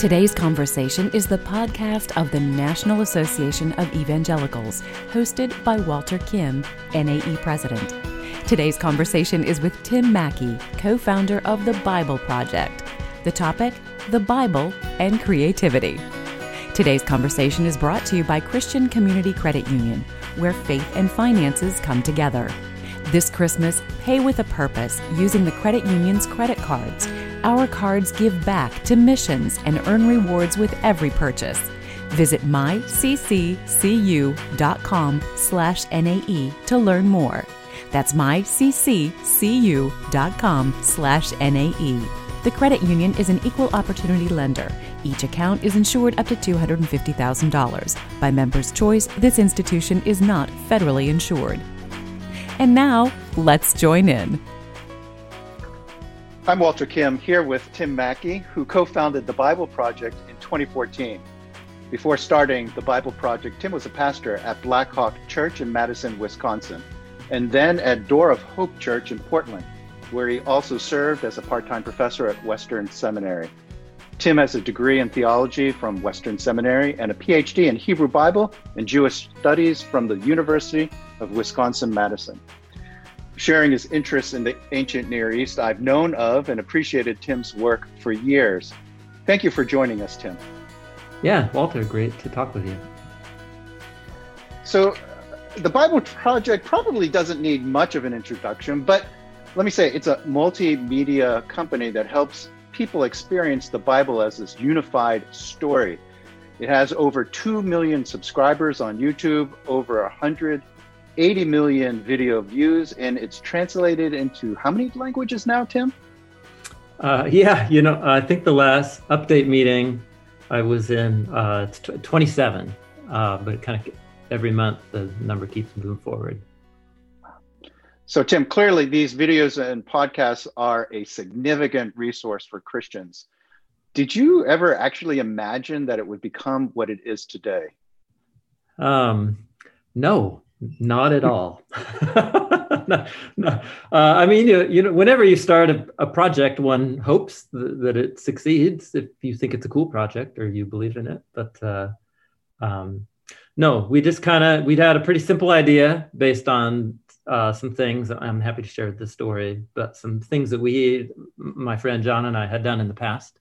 Today's conversation is the podcast of the National Association of Evangelicals, hosted by Walter Kim, NAE President. Today's conversation is with Tim Mackie, co founder of the Bible Project. The topic the Bible and creativity. Today's conversation is brought to you by Christian Community Credit Union, where faith and finances come together. This Christmas, pay with a purpose using the credit union's credit cards. Our cards give back to missions and earn rewards with every purchase. Visit mycccu.com slash NAE to learn more. That's mycccu.com slash NAE. The credit union is an equal opportunity lender. Each account is insured up to $250,000. By member's choice, this institution is not federally insured. And now, let's join in. I'm Walter Kim here with Tim Mackie, who co founded the Bible Project in 2014. Before starting the Bible Project, Tim was a pastor at Blackhawk Church in Madison, Wisconsin, and then at Door of Hope Church in Portland, where he also served as a part time professor at Western Seminary. Tim has a degree in theology from Western Seminary and a PhD in Hebrew Bible and Jewish studies from the University of Wisconsin Madison. Sharing his interests in the ancient Near East, I've known of and appreciated Tim's work for years. Thank you for joining us, Tim. Yeah, Walter, great to talk with you. So, uh, the Bible Project probably doesn't need much of an introduction, but let me say it's a multimedia company that helps people experience the Bible as this unified story. It has over 2 million subscribers on YouTube, over 180 million video views, and it's translated into how many languages now, Tim? Uh, yeah, you know, I think the last update meeting I was in uh, 27, uh, but kind of every month the number keeps moving forward. So, Tim, clearly these videos and podcasts are a significant resource for Christians. Did you ever actually imagine that it would become what it is today? Um, no, not at all. no, no. Uh, I mean, you, you know, whenever you start a, a project, one hopes th- that it succeeds if you think it's a cool project or you believe in it. But uh, um, no, we just kind of we'd had a pretty simple idea based on uh, some things. I'm happy to share the story, but some things that we, my friend Jon and I, had done in the past,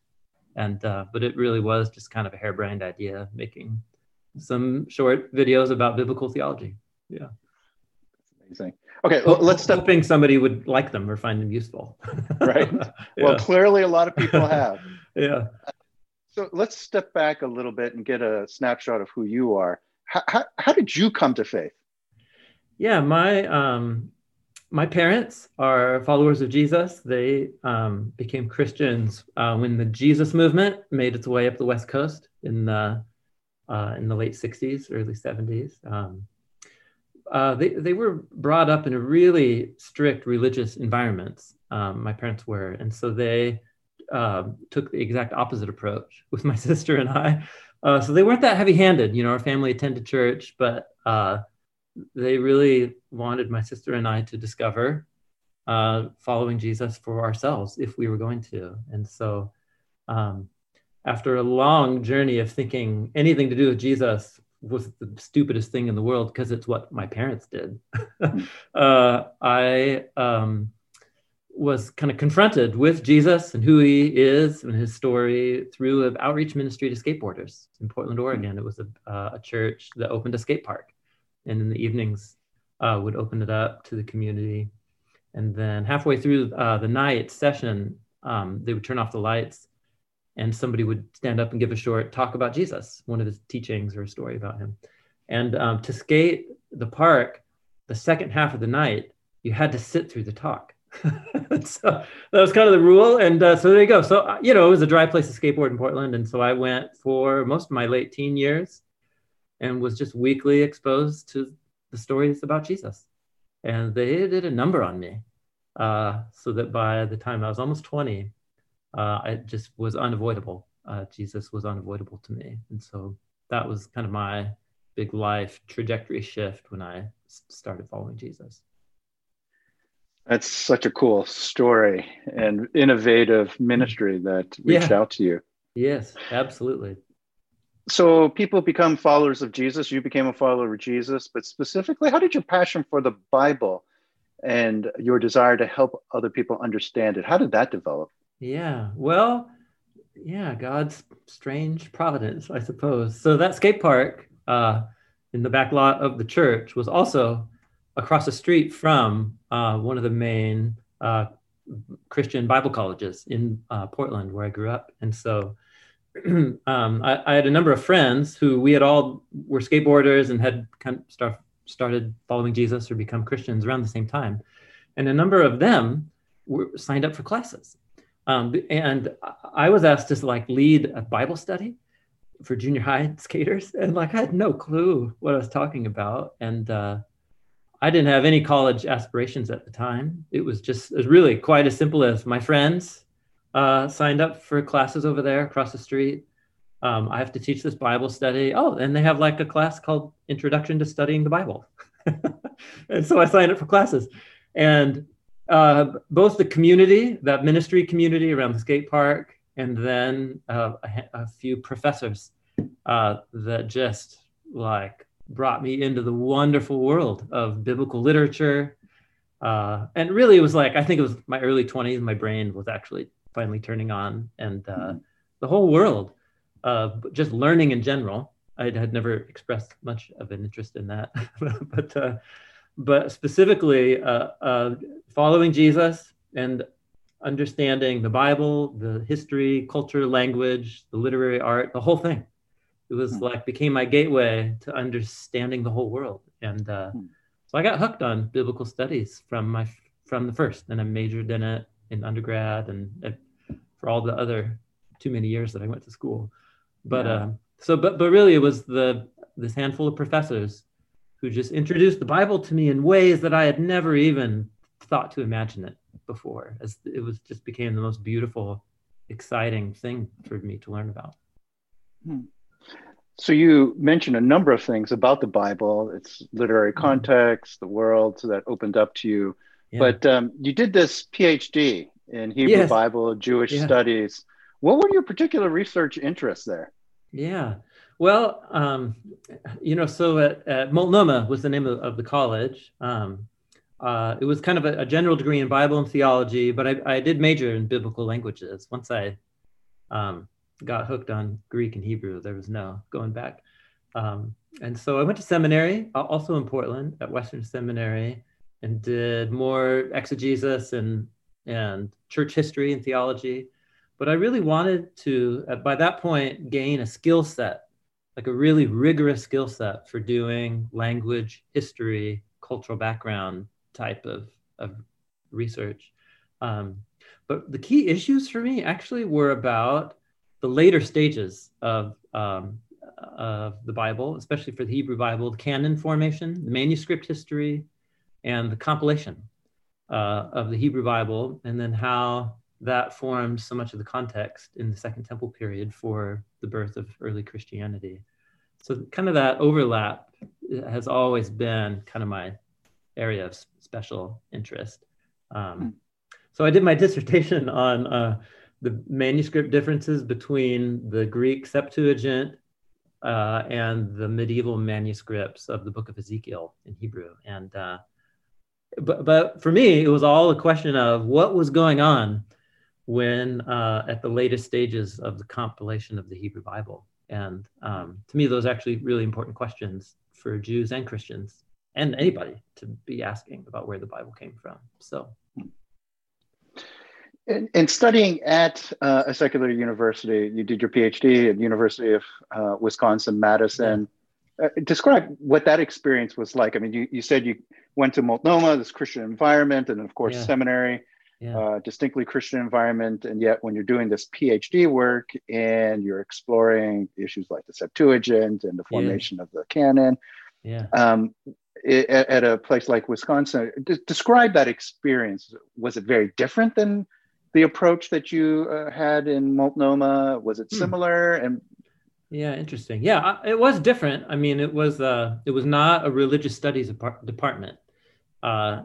and uh, but it really was just kind of a harebrained idea, making some short videos about biblical theology. Yeah, amazing. Okay, well, let's step. Hoping somebody would like them or find them useful. right. yeah. Well, clearly a lot of people have. yeah. So let's step back a little bit and get a snapshot of who you are. How, how, how did you come to faith? Yeah, my um, my parents are followers of Jesus. They um, became Christians uh, when the Jesus movement made its way up the West Coast in the uh, in the late '60s, early '70s. Um, uh, they they were brought up in a really strict religious environments. Um, my parents were, and so they um, took the exact opposite approach with my sister and I. Uh, so they weren't that heavy-handed. You know, our family attended church, but uh, they really wanted my sister and I to discover uh, following Jesus for ourselves if we were going to. And so, um, after a long journey of thinking anything to do with Jesus was the stupidest thing in the world because it's what my parents did, uh, I um, was kind of confronted with Jesus and who he is and his story through an outreach ministry to skateboarders in Portland, Oregon. It was a, uh, a church that opened a skate park and in the evenings uh, would open it up to the community. And then halfway through uh, the night session, um, they would turn off the lights and somebody would stand up and give a short talk about Jesus, one of his teachings or a story about him. And um, to skate the park, the second half of the night, you had to sit through the talk. so that was kind of the rule. And uh, so there you go. So, uh, you know, it was a dry place to skateboard in Portland. And so I went for most of my late teen years and was just weekly exposed to the stories about Jesus. And they did a number on me. Uh, so that by the time I was almost 20, uh, it just was unavoidable. Uh, Jesus was unavoidable to me. And so that was kind of my big life trajectory shift when I started following Jesus. That's such a cool story and innovative ministry that reached Yeah. out to you. Yes, absolutely. So people become followers of Jesus. You became a follower of Jesus, but specifically, how did your passion for the Bible and your desire to help other people understand it, how did that develop? Yeah, well, yeah, God's strange providence, I suppose. So that skate park uh, in the back lot of the church was also across the street from uh, one of the main uh, Christian Bible colleges in uh, Portland, where I grew up. And so um, I, I, had a number of friends who we had all were skateboarders and had kind of start, started following Jesus or become Christians around the same time. And a number of them were signed up for classes. Um, and I was asked to like lead a Bible study for junior high skaters. And like, I had no clue what I was talking about. And uh, I didn't have any college aspirations at the time. It was just, it was really quite as simple as my friends uh, signed up for classes over there across the street. Um, I have to teach this Bible study. Oh, and they have like a class called Introduction to Studying the Bible. and so I signed up for classes. And uh, both the community, that ministry community around the skate park, and then uh, a, a, few professors uh, that just like brought me into the wonderful world of biblical literature. Uh, and really, it was like, I think it was my early 20s, my brain was actually finally turning on, and uh, mm-hmm. the whole world, uh, just learning in general. I had never expressed much of an interest in that, but uh, but specifically uh, uh, following Jesus and understanding the Bible, the history, culture, language, the literary art, the whole thing. It was mm. like became my gateway to understanding the whole world, and uh, mm. so I got hooked on biblical studies from my from the first, and I majored in it in undergrad and for all the other too many years that I went to school. But yeah. uh, so, but but really, it was the this handful of professors who just introduced the Bible to me in ways that I had never even thought to imagine it before. As it was just became the most beautiful, exciting thing for me to learn about. Hmm. So you mentioned a number of things about the Bible, its literary mm-hmm. context, the world that opened up to you. Yeah. But um, you did this PhD in Hebrew yes. Bible, Jewish yeah. studies. What were your particular research interests there? Yeah. Well, um, you know, so at, at Multnomah was the name of, of the college. Um, uh, it was kind of a, a, general degree in Bible and theology, but I, I did major in biblical languages. Once I um, got hooked on Greek and Hebrew, there was no going back. Um, and so I went to seminary, also in Portland at Western Seminary, and did more exegesis and and church history and theology. But I really wanted to, by that point, gain a skill set, like a really rigorous skill set for doing language, history, cultural background type of, of research. Um, but the key issues for me actually were about the later stages of, um, of the Bible, especially for the Hebrew Bible, the canon formation, the manuscript history, and the compilation uh, of the Hebrew Bible, and then how that formed so much of the context in the Second Temple period for the birth of early Christianity. So, kind of that overlap has always been kind of my area of special interest. Um, hmm. so, I did my dissertation on uh, the manuscript differences between the Greek Septuagint uh, and the medieval manuscripts of the book of Ezekiel in Hebrew. And uh, but but for me, it was all a question of what was going on when uh, at the latest stages of the compilation of the Hebrew Bible. And um, to me, those are actually really important questions for Jews and Christians and anybody to be asking about where the Bible came from. So. In, studying at uh, a secular university, you did your PhD at University of uh, Wisconsin Madison. Yeah. Uh, describe what that experience was like. I mean, you, you said you went to Multnomah, this Christian environment, and of course yeah. seminary, yeah. Uh, distinctly Christian environment. And yet, when you're doing this PhD work and you're exploring issues like the Septuagint and the formation yeah. of the canon, yeah. Um, it, at a place like Wisconsin, d- describe that experience. Was it very different than the approach that you uh, had in Multnomah? Was it hmm. similar? And yeah, interesting. Yeah, it was different. I mean, it was uh, it was not a religious studies department. Uh,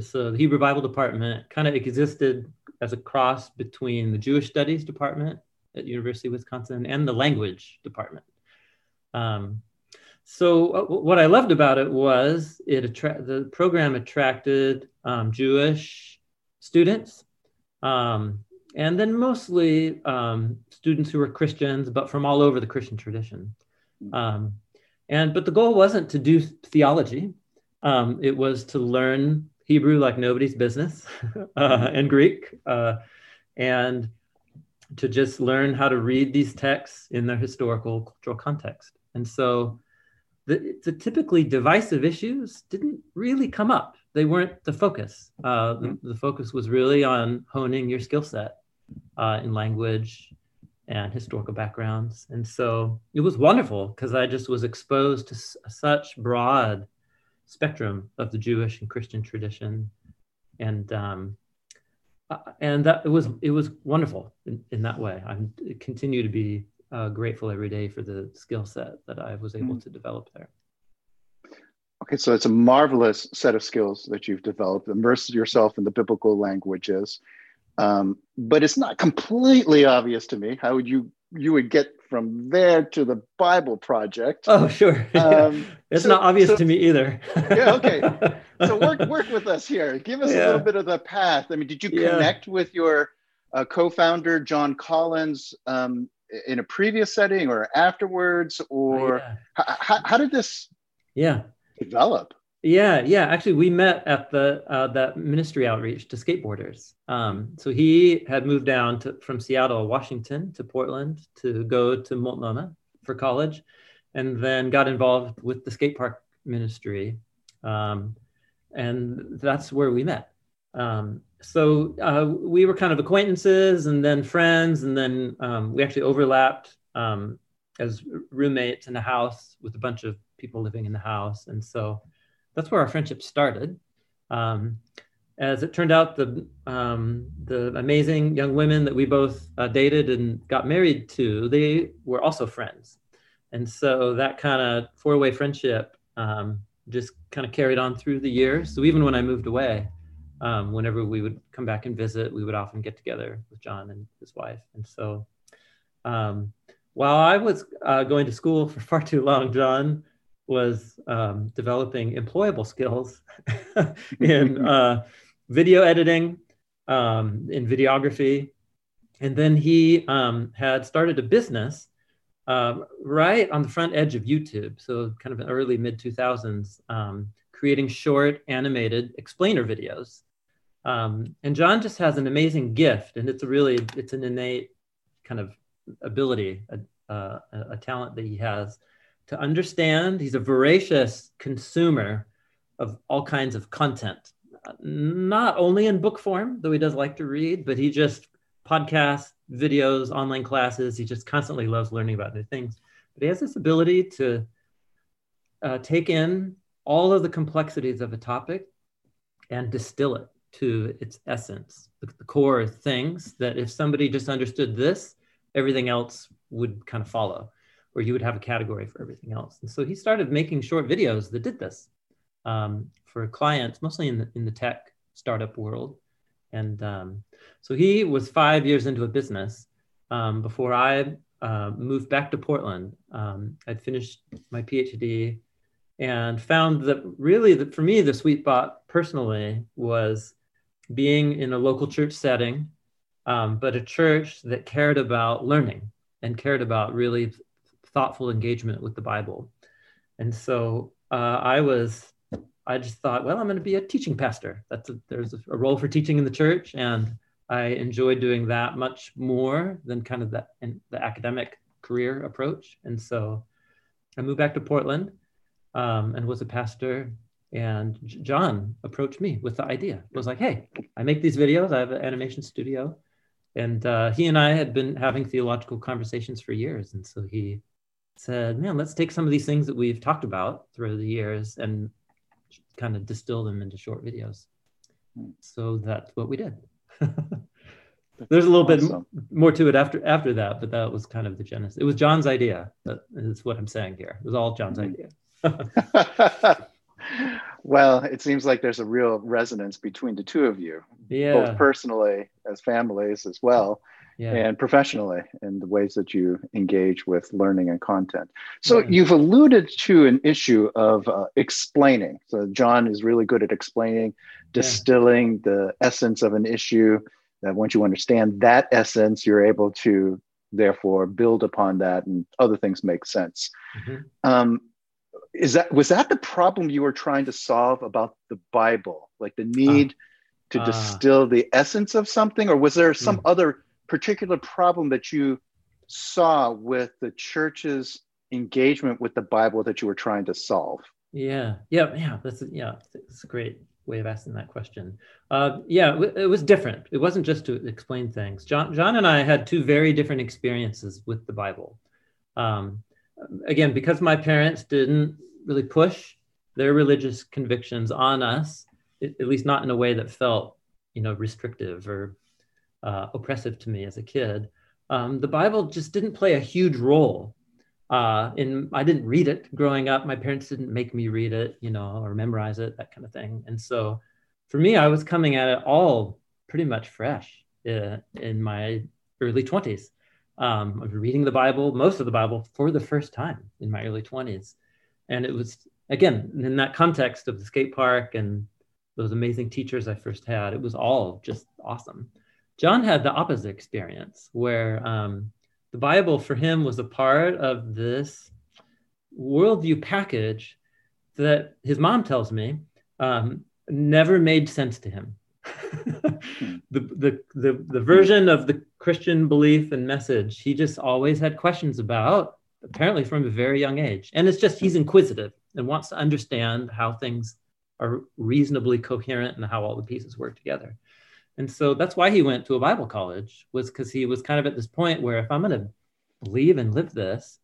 so the Hebrew Bible department kind of existed as a cross between the Jewish studies department at University of Wisconsin and the language department. Um, so uh, what I loved about it was it attra- the program attracted um, Jewish students, um, and then mostly um, students who were Christians, but from all over the Christian tradition. Um, and but the goal wasn't to do theology; um, it was to learn Hebrew like nobody's business, uh, and Greek, uh, and to just learn how to read these texts in their historical cultural context. And so the, the typically divisive issues didn't really come up. They weren't the focus. Uh, the, mm-hmm. the, focus was really on honing your skill set uh, in language and historical backgrounds. And so it was wonderful because I just was exposed to s- such broad spectrum of the Jewish and Christian tradition. And um, uh, and that it was it was wonderful in, in that way. I continue to be uh, grateful every day for the skill set that I was able mm. to develop there. Okay, so it's a marvelous set of skills that you've developed. Immerse yourself in the biblical languages, um, but it's not completely obvious to me how would you you would get from there to the Bible project. Oh, sure. Um, it's so, not obvious so, to me either. yeah. Okay. So work work with us here. Give us yeah. a little bit of the path. I mean, did you connect yeah. with your uh, co-founder Jon Collins um, in a previous setting or afterwards, or yeah. how, how did this? Yeah. Develop. Yeah, yeah. Actually, we met at the uh, that ministry outreach to skateboarders. Um, so he had moved down to, from Seattle, Washington, to Portland to go to Multnomah for college, and then got involved with the skate park ministry, um, and that's where we met. Um, so uh, we were kind of acquaintances, and then friends, and then um, we actually overlapped um, as roommates in a house with a bunch of people living in the house, and so that's where our friendship started. Um, as it turned out, the um, the amazing young women that we both uh, dated and got married to, they were also friends, and so that kind of four way friendship um, just kind of carried on through the years. So even when I moved away, um, whenever we would come back and visit, we would often get together with Jon and his wife, and so. Um, while I was uh, going to school for far too long, Jon was um, developing employable skills in uh, video editing, um, in videography. And then he um, had started a business uh, right on the front edge of YouTube. So, kind of early mid 2000s, um, creating short animated explainer videos. Um, and Jon just has an amazing gift, and it's a really, it's an innate kind of ability, a, uh, a talent that he has to understand. He's a voracious consumer of all kinds of content, not only in book form, though he does like to read, but he just podcasts, videos, online classes. He just constantly loves learning about new things. But he has this ability to uh, take in all of the complexities of a topic and distill it to its essence, the, the core things that if somebody just understood this, everything else would kind of follow where you would have a category for everything else. And so he started making short videos that did this um, for clients, mostly in the, in the tech startup world. And um, so he was five years into a business um, before I uh, moved back to Portland. Um, I'd finished my PhD and found that really, that for me, the sweet spot personally was being in a local church setting, um, but a church that cared about learning and cared about really thoughtful engagement with the Bible. And so uh, I was, I just thought, well, I'm going to be a teaching pastor. That's a, there's a, a, role for teaching in the church, and I enjoyed doing that much more than kind of the the academic career approach. And so I moved back to Portland um, and was a pastor. And Jon approached me with the idea. It was like, hey, I make these videos. I have an animation studio and uh, he and I had been having theological conversations for years, and so he said, man, let's take some of these things that we've talked about through the years and kind of distill them into short videos. So that's what we did. There's a little awesome. bit more to it after after that, but that was kind of the genesis. It was Jon's idea. That is what I'm saying here. It was all Jon's mm-hmm. idea. well, it seems like there's a real resonance between the two of you, yeah. both personally as families as well. Yeah. and professionally in the ways that you engage with learning and content. So yeah. you've alluded to an issue of uh, explaining. So John is really good at explaining, distilling yeah. the essence of an issue. That once you understand that essence, you're able to therefore build upon that, and other things make sense. Mm-hmm. Um, is that was that the problem you were trying to solve about the Bible, like the need? Uh, to uh, distill the essence of something, or was there some mm. other particular problem that you saw with the church's engagement with the Bible that you were trying to solve? Yeah, yeah, yeah. That's yeah, that's a great way of asking that question. Uh, yeah, it was different. It wasn't just to explain things. Jon, Jon and I had two very different experiences with the Bible. Um, again, because my parents didn't really push their religious convictions on us, at least not in a way that felt, you know, restrictive or uh, oppressive to me as a kid. Um, the Bible just didn't play a huge role. Uh, in I didn't read it growing up. My parents didn't make me read it, you know, or memorize it, that kind of thing. And so, for me, I was coming at it all pretty much fresh uh, in my early twenties. Um, I was reading the Bible, most of the Bible, for the first time in my early twenties, and it was again in that context of the skate park and those amazing teachers I first had. It was all just awesome. Jon had the opposite experience where um, the Bible for him was a part of this worldview package that his mom tells me um, never made sense to him. the, the, the, the version of the Christian belief and message he just always had questions about, apparently from a very young age. And it's just he's inquisitive and wants to understand how things are reasonably coherent and how all the pieces work together. And so that's why he went to a Bible college was because he was kind of at this point where if I'm going to believe and live this,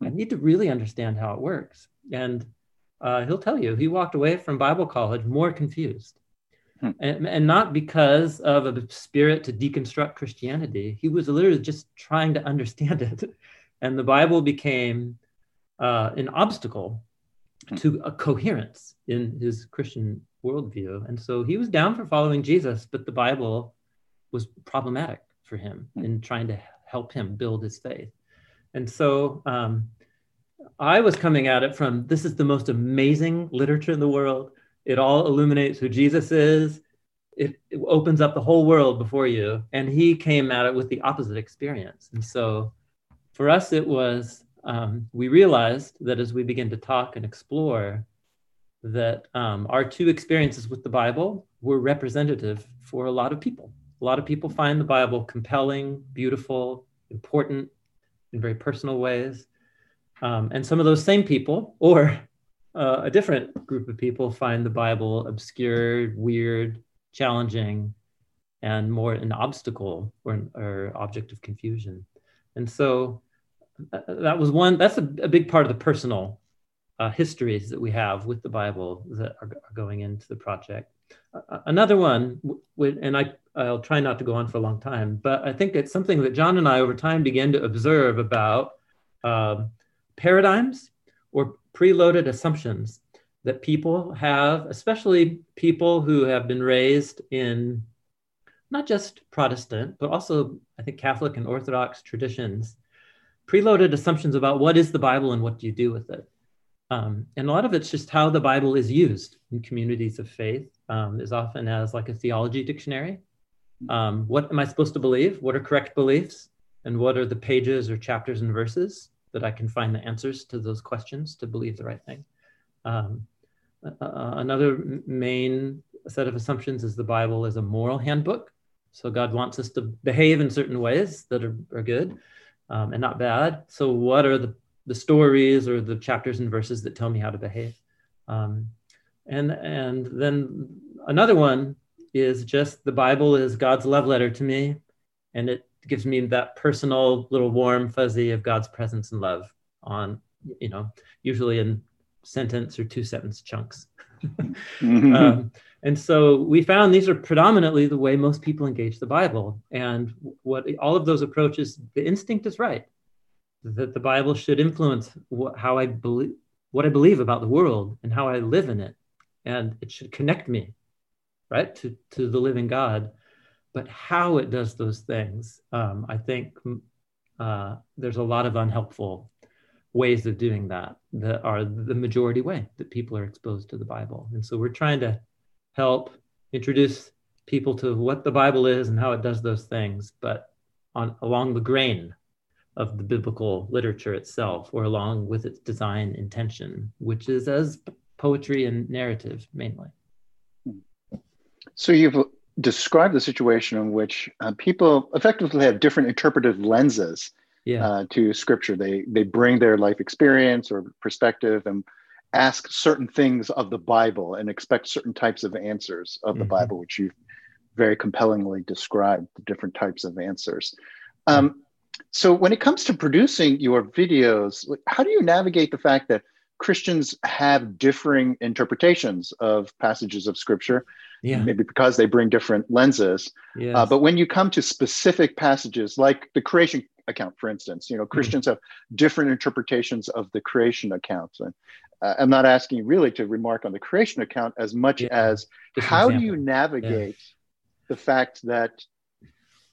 I need to really understand how it works. And uh, he'll tell you he walked away from Bible college more confused. Hmm. And, and not because of a spirit to deconstruct Christianity. He was literally just trying to understand it. And the Bible became uh, an obstacle hmm. to a coherence in his Christian worldview. And so he was down for following Jesus, but the Bible was problematic for him hmm. in trying to help him build his faith. And so um, I was coming at it from this is the most amazing literature in the world. It all illuminates who Jesus is. It, it opens up the whole world before you. And he came at it with the opposite experience. And so for us, it was um, we realized that as we begin to talk and explore, that um, our two experiences with the Bible were representative for a lot of people. A lot of people find the Bible compelling, beautiful, important in very personal ways. Um, and some of those same people, or uh, a different group of people, find the Bible obscure, weird, challenging, and more an obstacle or, an, or object of confusion. And so uh, that was one, that's a, a big part of the personal uh, histories that we have with the Bible that are, are going into the project. Uh, another one, w- and I, I'll try not to go on for a long time, but I think it's something that Jon and I over time began to observe about uh, paradigms or preloaded assumptions that people have, especially people who have been raised in not just Protestant, but also I think Catholic and Orthodox traditions, preloaded assumptions about what is the Bible and what do you do with it. Um, and a lot of it's just how the Bible is used in communities of faith, um, is often as like a theology dictionary. Um, what am I supposed to believe? What are correct beliefs? And what are the pages or chapters and verses that I can find the answers to those questions to believe the right thing? Um, uh, another main set of assumptions is the Bible is a moral handbook. So God wants us to behave in certain ways that are, are good um, and not bad. So, what are the the stories or the chapters and verses that tell me how to behave. Um, and and then another one is just the Bible is God's love letter to me, and it gives me that personal little warm fuzzy of God's presence and love on you know usually in sentence or two sentence chunks. mm-hmm. um, and so we found these are predominantly the way most people engage the Bible. And what all of those approaches, the instinct is right that the Bible should influence what, how I believe, what I believe about the world and how I live in it, and it should connect me, right, to to the living God. but how it does those things, um, I think uh, there's a lot of unhelpful ways of doing that that are the majority way that people are exposed to the Bible. And so we're trying to help introduce people to what the Bible is and how it does those things, but on along the grain of the biblical literature itself or along with its design intention, which is as poetry and narrative mainly. So you've described the situation in which uh, people effectively have different interpretive lenses yeah. uh, to scripture. They they bring their life experience or perspective and ask certain things of the Bible and expect certain types of answers of the mm-hmm. Bible, which you've very compellingly described the different types of answers. Um, so when it comes to producing your videos, how do you navigate the fact that Christians have differing interpretations of passages of scripture? Yeah. Maybe because they bring different lenses. Yes. Uh, but when you come to specific passages like the creation account, for instance. You know, hmm. Christians mm. have different interpretations of the creation account. And uh, I'm not asking really to remark on the creation account as much yeah. as Just how do you navigate yeah. the fact that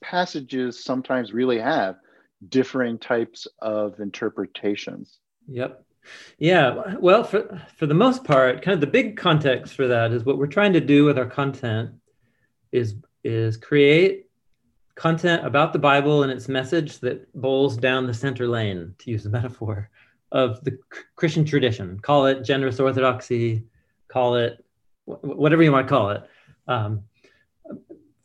passages sometimes really have differing types of interpretations? Yep. Yeah, well, for for the most part, kind of the big context for that is what we're trying to do with our content is is create content about the Bible and its message that bowls down the center lane, to use a metaphor, of the Christian tradition. Call it generous orthodoxy, call it whatever you want to call it. Um,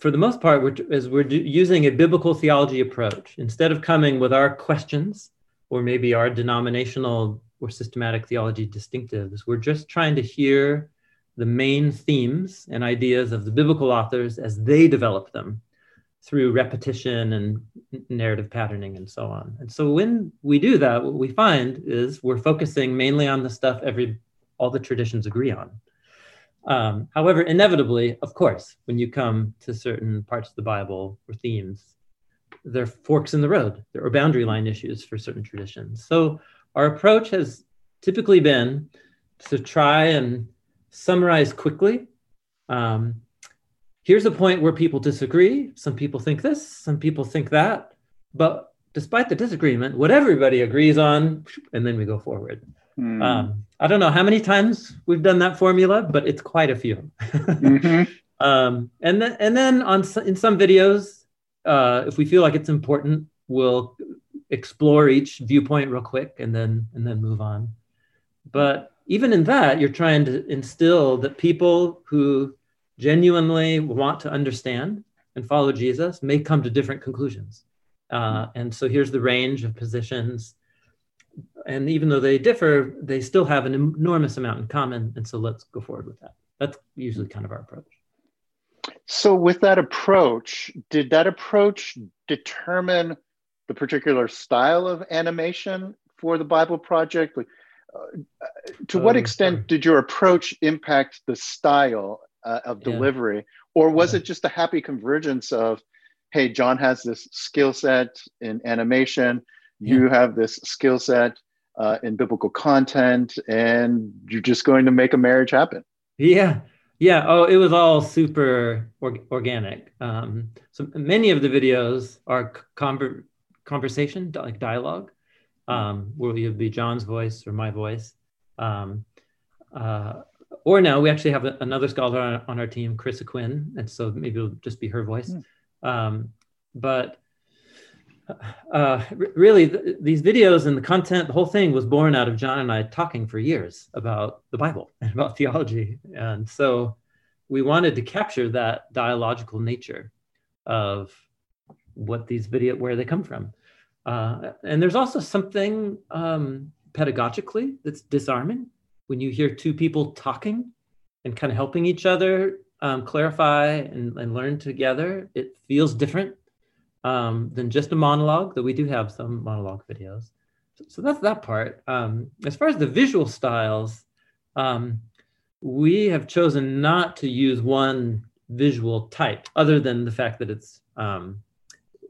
for the most part, we're, as we're using a biblical theology approach, instead of coming with our questions or maybe our denominational or systematic theology distinctives, we're just trying to hear the main themes and ideas of the biblical authors as they develop them through repetition and narrative patterning and so on. And so when we do that, what we find is we're focusing mainly on the stuff every all the traditions agree on. Um, however, inevitably, of course, when you come to certain parts of the Bible or themes, there are forks in the road. There are boundary line issues for certain traditions. So our approach has typically been to try and summarize quickly um, here's a point where people disagree. Some people think this, some people think that. But despite the disagreement, what everybody agrees on, and then we go forward. Mm. Um, I don't know how many times we've done that formula, but it's quite a few. mm-hmm. um, and then, and then on in some videos, uh, if we feel like it's important, we'll explore each viewpoint real quick and then and then move on. But even in that, you're trying to instill that people who genuinely want to understand and follow Jesus may come to different conclusions. Uh, and so here's the range of positions. And even though they differ, they still have an enormous amount in common. And so let's go forward with that. That's usually kind of our approach. So, with that approach, did that approach determine the particular style of animation for the Bible Project? Uh, to what um, extent did your approach impact the style uh, of delivery, yeah. or was yeah. it just a happy convergence of, hey, Jon has this skill set in animation, yeah. you have this skill set uh, in biblical content, and you're just going to make a marriage happen? Yeah, yeah. Oh, it was all super or- organic. Um, so many of the videos are conver- conversation, like dialogue, um, where you'll be Jon's voice or my voice. Um, uh, or now we actually have another scholar on, on, our team, Carissa Quinn, and so maybe it'll just be her voice. Mm. Um, but uh, really, th- these videos and the content, the whole thing was born out of Jon and I talking for years about the Bible and about theology, and so we wanted to capture that dialogical nature of what these video where they come from. Uh, and there's also something um, pedagogically that's disarming when you hear two people talking and kind of helping each other um, clarify and, and, learn together, it feels different um, than just a monologue, though we do have some monologue videos. So, so that's that part. Um, as far as the visual styles, um, we have chosen not to use one visual type other than the fact that it's um,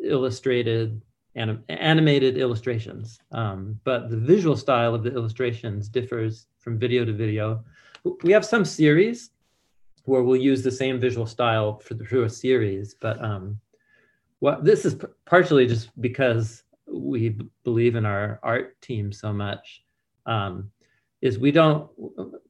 illustrated anim- animated illustrations. Um, but the visual style of the illustrations differs from video to video. We have some series where we'll use the same visual style for the, through a series. But um, well, this is partially just because we b- believe in our art team so much. Um, is we don't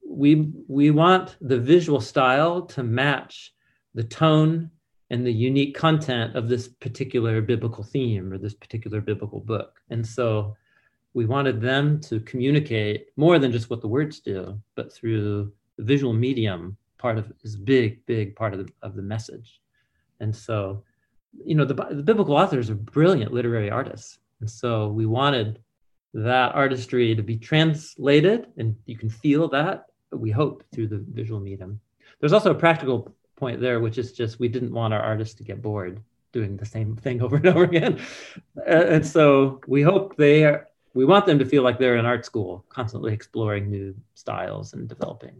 we we want the visual style to match the tone and the unique content of this particular biblical theme or this particular biblical book. And so we wanted them to communicate more than just what the words do, but through the visual medium part of is big, big part of the, of the message. And so, you know, the, the biblical authors are brilliant literary artists. And so we wanted that artistry to be translated, and you can feel that, we hope, through the visual medium. There's also a practical point there, which is just we didn't want our artists to get bored doing the same thing over and over again. and so we hope they are, we want them to feel like they're in art school, constantly exploring new styles and developing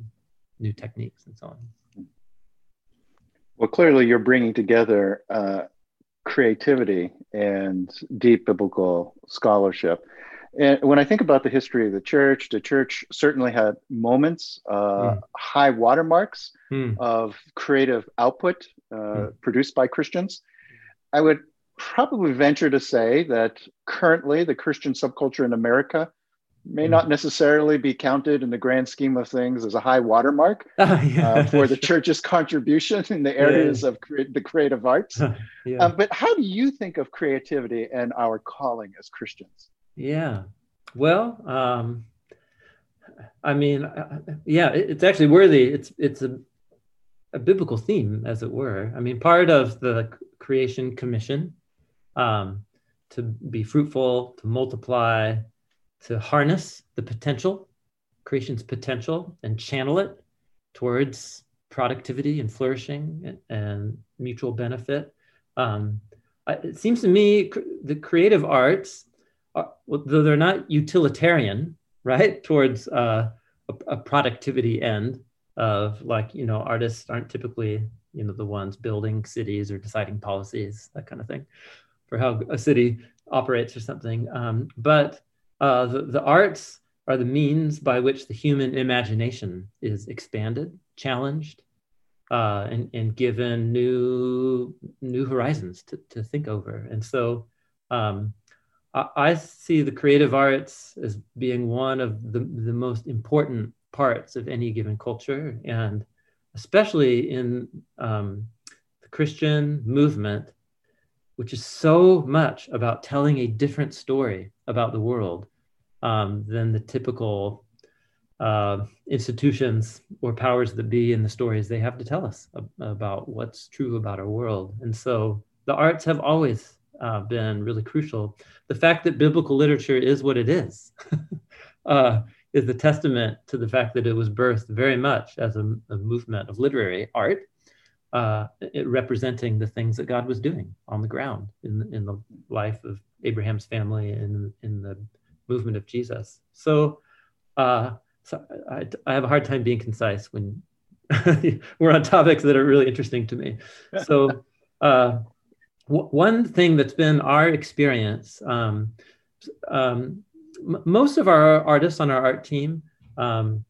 new techniques and so on. Well, clearly you're bringing together uh, creativity and deep biblical scholarship. And when I think about the history of the church, the church certainly had moments, uh, mm. high watermarks mm. of creative output uh, mm. produced by Christians. I would probably venture to say that currently the Christian subculture in America may not necessarily be counted in the grand scheme of things as a high watermark uh, yeah, uh, for the church's contribution in the areas yeah. of cre- the creative arts. yeah. um, but how do you think of creativity and our calling as Christians? Yeah. Well, um, I mean, uh, yeah, it, it's actually worthy. It's it's a a biblical theme, as it were. I mean, part of the creation commission um, to be fruitful, to multiply, to harness the potential, creation's potential, and channel it towards productivity and flourishing and, mutual benefit. Um, it seems to me the creative arts uh, though they're not utilitarian, right, towards uh, a, a, productivity end of like, you know, artists aren't typically, you know, the ones building cities or deciding policies, that kind of thing, for how a city operates or something. Um, but uh, the, the arts are the means by which the human imagination is expanded, challenged, uh, and, and given new new horizons to, to think over. And so um, I see the creative arts as being one of the, the most important parts of any given culture, and especially in um, the Christian movement, which is so much about telling a different story about the world um, than the typical uh, institutions or powers that be in the stories they have to tell us about what's true about our world. And so the arts have always uh, been really crucial. The fact that biblical literature is what it is uh, is a testament to the fact that it was birthed very much as a, a movement of literary art, uh, representing the things that God was doing on the ground in, in the life of Abraham's family and in the movement of Jesus. So, uh, so I, I have a hard time being concise when we're on topics that are really interesting to me. So, uh, one thing that's been our experience, um, um, m- most of our artists on our art team um,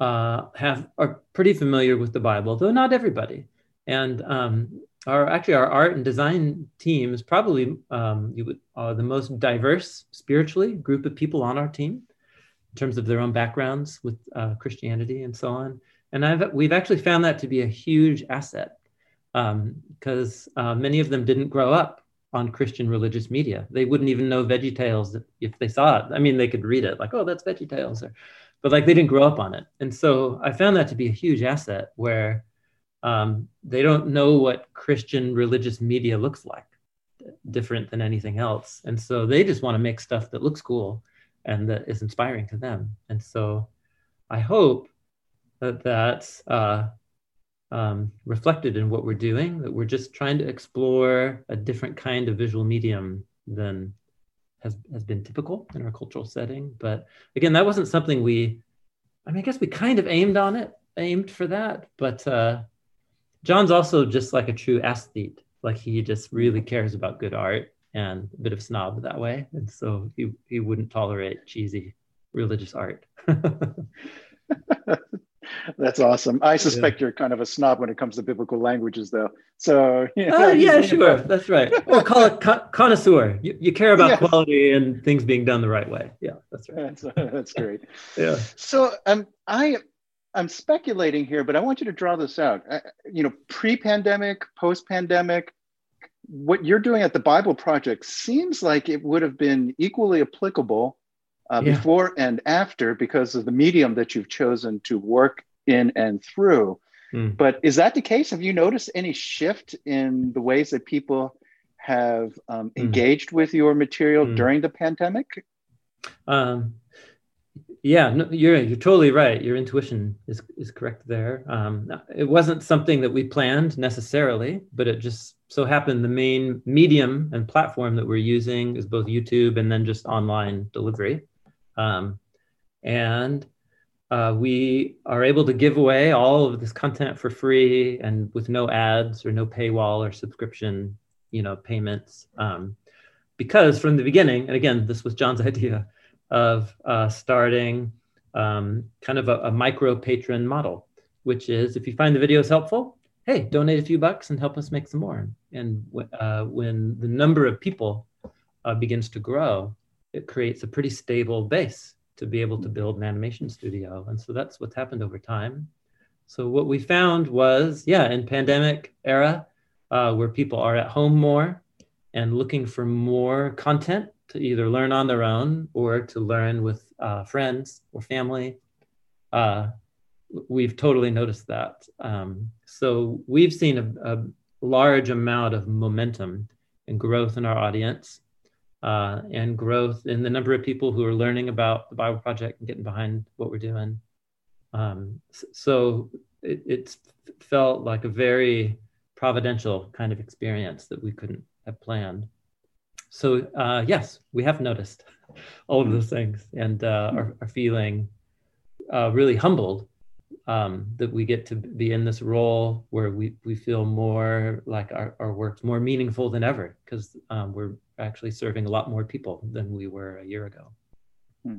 uh, have are pretty familiar with the Bible, though not everybody. And um, our actually our art and design team is probably um, you would, uh, the most diverse spiritually group of people on our team in terms of their own backgrounds with uh, Christianity and so on. And I've we've actually found that to be a huge asset because um, uh, many of them didn't grow up on Christian religious media. They wouldn't even know Veggie Tales if they saw it. I mean, they could read it like, oh, that's Veggie Tales, or, but like they didn't grow up on it. And so I found that to be a huge asset where um, they don't know what Christian religious media looks like, different than anything else. And so they just want to make stuff that looks cool and that is inspiring to them. And so I hope that that's uh, um, reflected in what we're doing, that we're just trying to explore a different kind of visual medium than has, has been typical in our cultural setting. But again, that wasn't something we, I mean, I guess we kind of aimed on it, aimed for that. But uh, Jon's also just like a true aesthete. Like he just really cares about good art and a bit of snob that way. And so he, he wouldn't tolerate cheesy religious art. That's awesome. I suspect yeah. you're kind of a snob when it comes to biblical languages, though. So, you know, uh, yeah, sure, that's right. Or call it con- connoisseur. You, you, care about yes. quality and things being done the right way. Yeah, that's right. That's, that's great. yeah. So, um, I, I'm speculating here, but I want you to draw this out. Uh, you know, pre-pandemic, post-pandemic, what you're doing at the Bible Project seems like it would have been equally applicable uh, yeah. before and after because of the medium that you've chosen to work in and through. Mm. But is that the case? Have you noticed any shift in the ways that people have um, mm. engaged with your material mm. during the pandemic? Um, yeah, no, you're you're totally right. Your intuition is is correct there. Um, it wasn't something that we planned necessarily, but it just so happened the main medium and platform that we're using is both YouTube and then just online delivery. Um, and uh, we are able to give away all of this content for free and with no ads or no paywall or subscription, you know, payments. Um, because from the beginning, and again, this was Jon's idea of uh, starting um, kind of a, a, micro patron model, which is if you find the videos helpful, hey, donate a few bucks and help us make some more. And uh, when the number of people uh, begins to grow, it creates a pretty stable base to be able to build an animation studio. And so that's what's happened over time. So what we found was, yeah, in pandemic era, uh, where people are at home more and looking for more content to either learn on their own or to learn with uh, friends or family, uh, we've totally noticed that. Um, so we've seen a, a, large amount of momentum and growth in our audience uh, and growth in the number of people who are learning about the Bible Project and getting behind what we're doing. Um, so it, it felt like a very providential kind of experience that we couldn't have planned. So uh, yes, we have noticed all of those things and uh, are, are, feeling uh, really humbled um, that we get to be in this role where we, we feel more like our, our work's more meaningful than ever because um, we're actually serving a lot more people than we were a year ago. Hmm.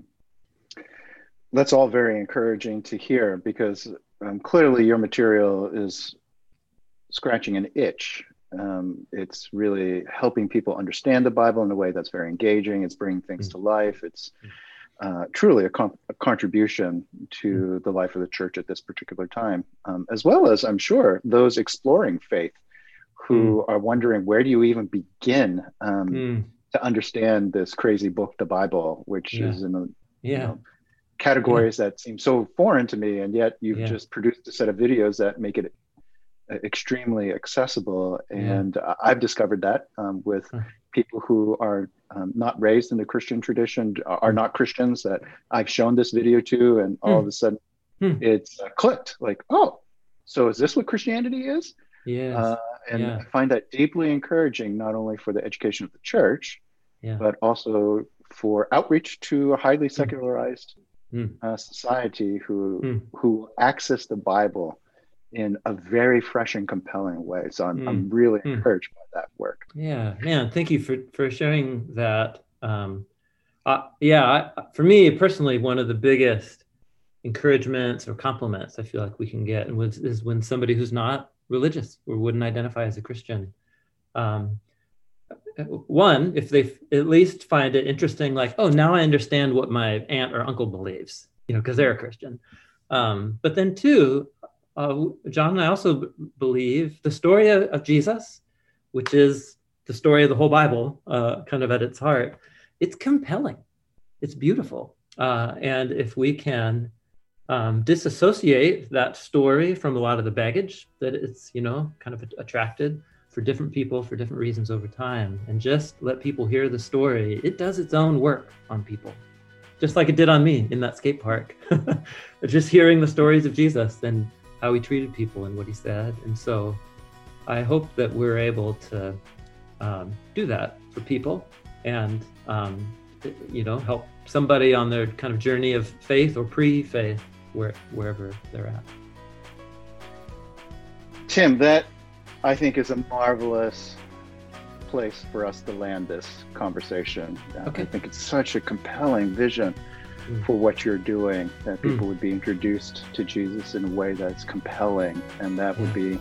That's all very encouraging to hear because um, clearly your material is scratching an itch. Um, it's really helping people understand the Bible in a way that's very engaging. It's bringing things mm-hmm. to life. It's uh, truly a, com- a, contribution to mm-hmm. the life of the church at this particular time, um, as well as I'm sure those exploring faith who mm. are wondering where do you even begin um, mm. to understand this crazy book, the Bible, which yeah. is in the yeah. you know, categories yeah. that seem so foreign to me, and yet you've yeah. just produced a set of videos that make it extremely accessible. And I've discovered that um, with people who are um, not raised in the Christian tradition, are not Christians that I've shown this video to, and all mm. of a sudden mm. it's uh, clicked like, oh, so is this what Christianity is? Yeah. Uh, and yeah. I find that deeply encouraging, not only for the education of the church, yeah. but also for outreach to a highly hmm. secularized mm. uh, society who who access the Bible in a very fresh and compelling way. So I'm, mm. I'm really hmm. encouraged by that work. Yeah, man, thank you for for sharing that. Um, uh, yeah, I, for me personally, one of the biggest encouragements or compliments I feel like we can get is when somebody who's not religious or wouldn't identify as a Christian. Um, one, if they at least find it interesting, like, oh, now I understand what my aunt or uncle believes, you know, because they're a Christian. Um, but then, two, uh, Jon and I also believe the story of, Jesus, which is the story of the whole Bible, uh, kind of at its heart, it's compelling, it's beautiful. Uh, and if we can um, disassociate that story from a lot of the baggage that it's you know kind of attracted for different people for different reasons over time and just let people hear the story it does its own work on people. Just like it did on me in that skate park. Just hearing the stories of jesus and how he treated people and what he said and so i hope that we're able to um, do that for people and um, you know help somebody on their kind of journey of faith or pre-faith where, wherever they're at. Tim, that I think is a marvelous place for us to land this conversation. Okay. I think it's such a compelling vision. For what you're doing, that people mm. would be introduced to Jesus in a way that's compelling, and that would be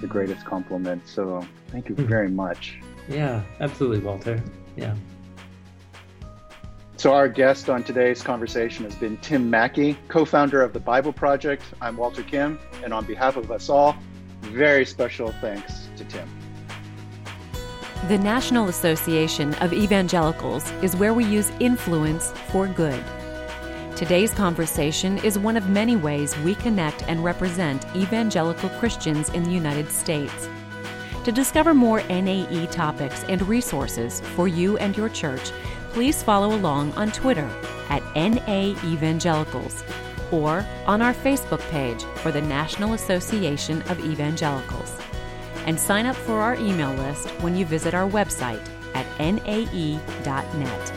the greatest compliment. So thank you mm. very much. Yeah, absolutely, Walter. Yeah. So, our guest on today's conversation has been Tim Mackie, co founder of the Bible Project. I'm Walter Kim, and on behalf of us all, very special thanks to Tim. The National Association of Evangelicals is where we use influence for good. Today's conversation is one of many ways we connect and represent evangelical Christians in the United States. To discover more NAE topics and resources for you and your church, please follow along on Twitter at NA Evangelicals or on our Facebook page for the National Association of Evangelicals. And sign up for our email list when you visit our website at nae.net.